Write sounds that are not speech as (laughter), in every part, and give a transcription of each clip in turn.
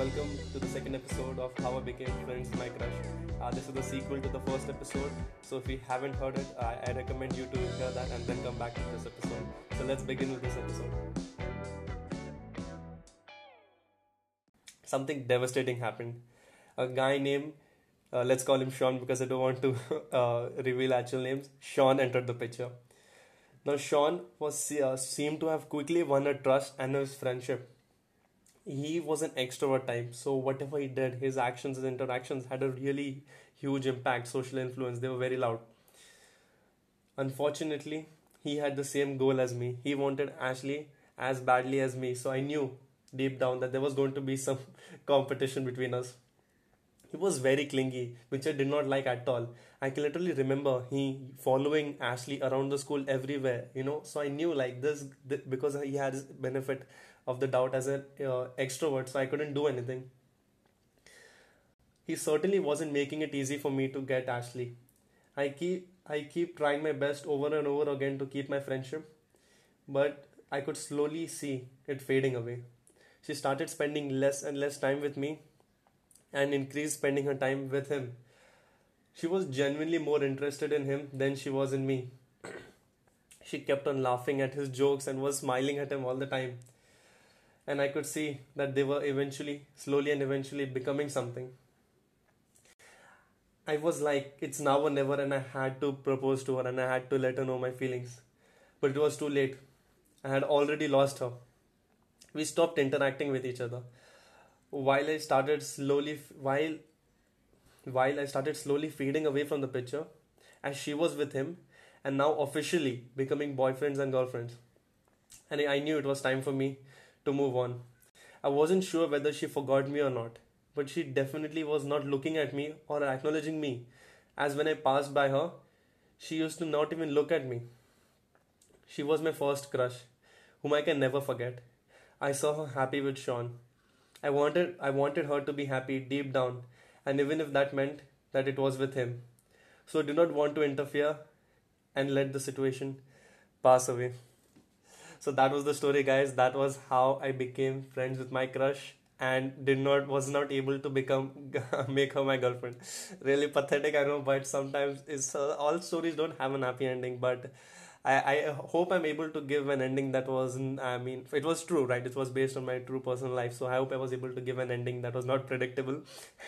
welcome to the second episode of How I Became Friends with My Crush. Uh, this is the sequel to the first episode, so if you haven't heard it, I, I recommend you to hear that and then come back to this episode. So let's begin with this episode. Something devastating happened. A guy named, uh, let's call him Sean because I don't want to (laughs) uh, reveal actual names, Sean entered the picture. Now, Sean was uh, seemed to have quickly won her trust and his friendship he was an extrovert type so whatever he did his actions his interactions had a really huge impact social influence they were very loud. Unfortunately he had the same goal as me. He wanted ashley as badly as me so i knew deep down that there was going to be some (laughs) competition between us he was very clingy which i did not like at all i can literally remember he following ashley around the school everywhere you know so i knew like this because he had benefit of the doubt as an uh, extrovert, so I couldn't do anything. He certainly wasn't making it easy for me to get Ashley. I keep I keep trying my best over and over again to keep my friendship, but I could slowly see it fading away. She started spending less and less time with me and increased spending her time with him. She was genuinely more interested in him than she was in me. (clears throat) she kept on laughing at his jokes and was smiling at him all the time and I could see that they were eventually, slowly and eventually becoming something. I was like, it's now or never, and I had to propose to her and I had to let her know my feelings. But it was too late. I had already lost her. We stopped interacting with each other. While I started slowly, while while I started slowly fading away from the picture, as she was with him, and now officially becoming boyfriends and girlfriends. And I knew it was time for me to move on. I wasn't sure whether she forgot me or not, but she definitely was not looking at me or acknowledging me, as when I passed by her, she used to not even look at me. She was my first crush, whom I can never forget. I saw her happy with Sean. I wanted I wanted her to be happy deep down, and even if that meant that it was with him. So do not want to interfere and let the situation pass away. So that was the story guys. That was how i became friends with my crush and did not was not able to become (laughs) make her my girlfriend. Really pathetic i know but sometimes it's uh, all stories don't have an happy ending but I, I hope I'm able to give an ending that wasn't, I mean, it was true, right? It was based on my true personal life. So I hope I was able to give an ending that was not predictable.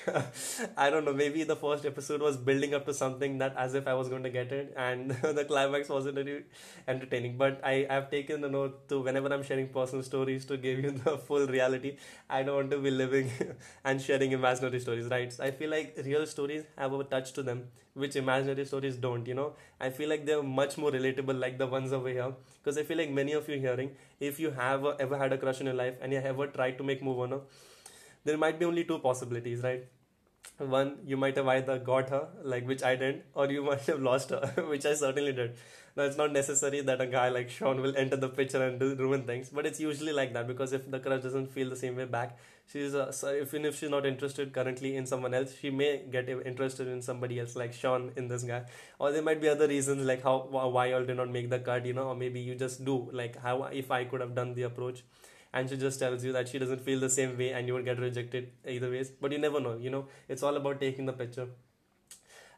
(laughs) I don't know, maybe the first episode was building up to something that as if I was going to get it, and (laughs) the climax wasn't really entertaining. But I have taken the note to whenever I'm sharing personal stories to give you (laughs) the full reality. I don't want to be living and sharing imaginary stories, right? So I feel like real stories have a touch to them, which imaginary stories don't, you know? I feel like they're much more relatable like the ones over here because I feel like many of you hearing if you have ever had a crush in your life and you ever tried to make move on her, there might be only two possibilities, right? One, you might have either got her, like which I didn't, or you (laughs) might have lost her, which I certainly did. Now, it's not necessary that a guy like Sean will enter the picture and do ruin things, but it's usually like that because if the crush doesn't feel the same way back, she's uh, so even if she's not interested currently in someone else, she may get interested in somebody else, like Sean in this guy. Or there might be other reasons like how why y'all did not make the cut, you know, or maybe you just do like how if I could have done the approach and she just tells you that she doesn't feel the same way and you would get rejected either ways but you never know you know it's all about taking the picture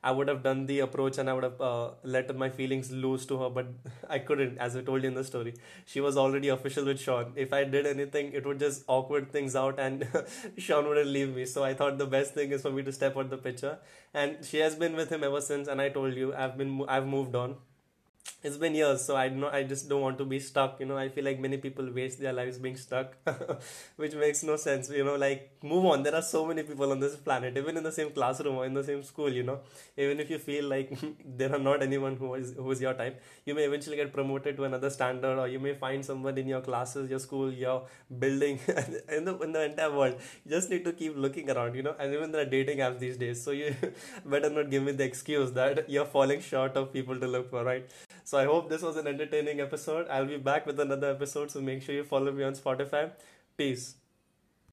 I would have done the approach and I would have uh, let my feelings loose to her, but (laughs) I couldn't, as I told you in the story. She was already official with Sean. If I did anything, it would just awkward things out and (laughs) Sean wouldn't leave me. So I thought the best thing is for me to step out the picture. And she has been with him ever since. And I told you, I've been, I've moved on it's been years so i know i just don't want to be stuck you know. I feel like many people waste their lives being stuck (laughs) which makes no sense you know like move on. There are so many people on this planet even in the same classroom or in the same school you know. Even if you feel like (laughs) there are not anyone who is who is your type you may eventually get promoted to another standard or you may find someone in your classes your school your building (laughs) in the in the entire world. You just need to keep looking around you know. And even there are dating apps these days so you better not give me the excuse that you're falling short of people to look for right so I hope this was an entertaining episode. I'll be back with another episode, so make sure you follow me on Spotify. Peace.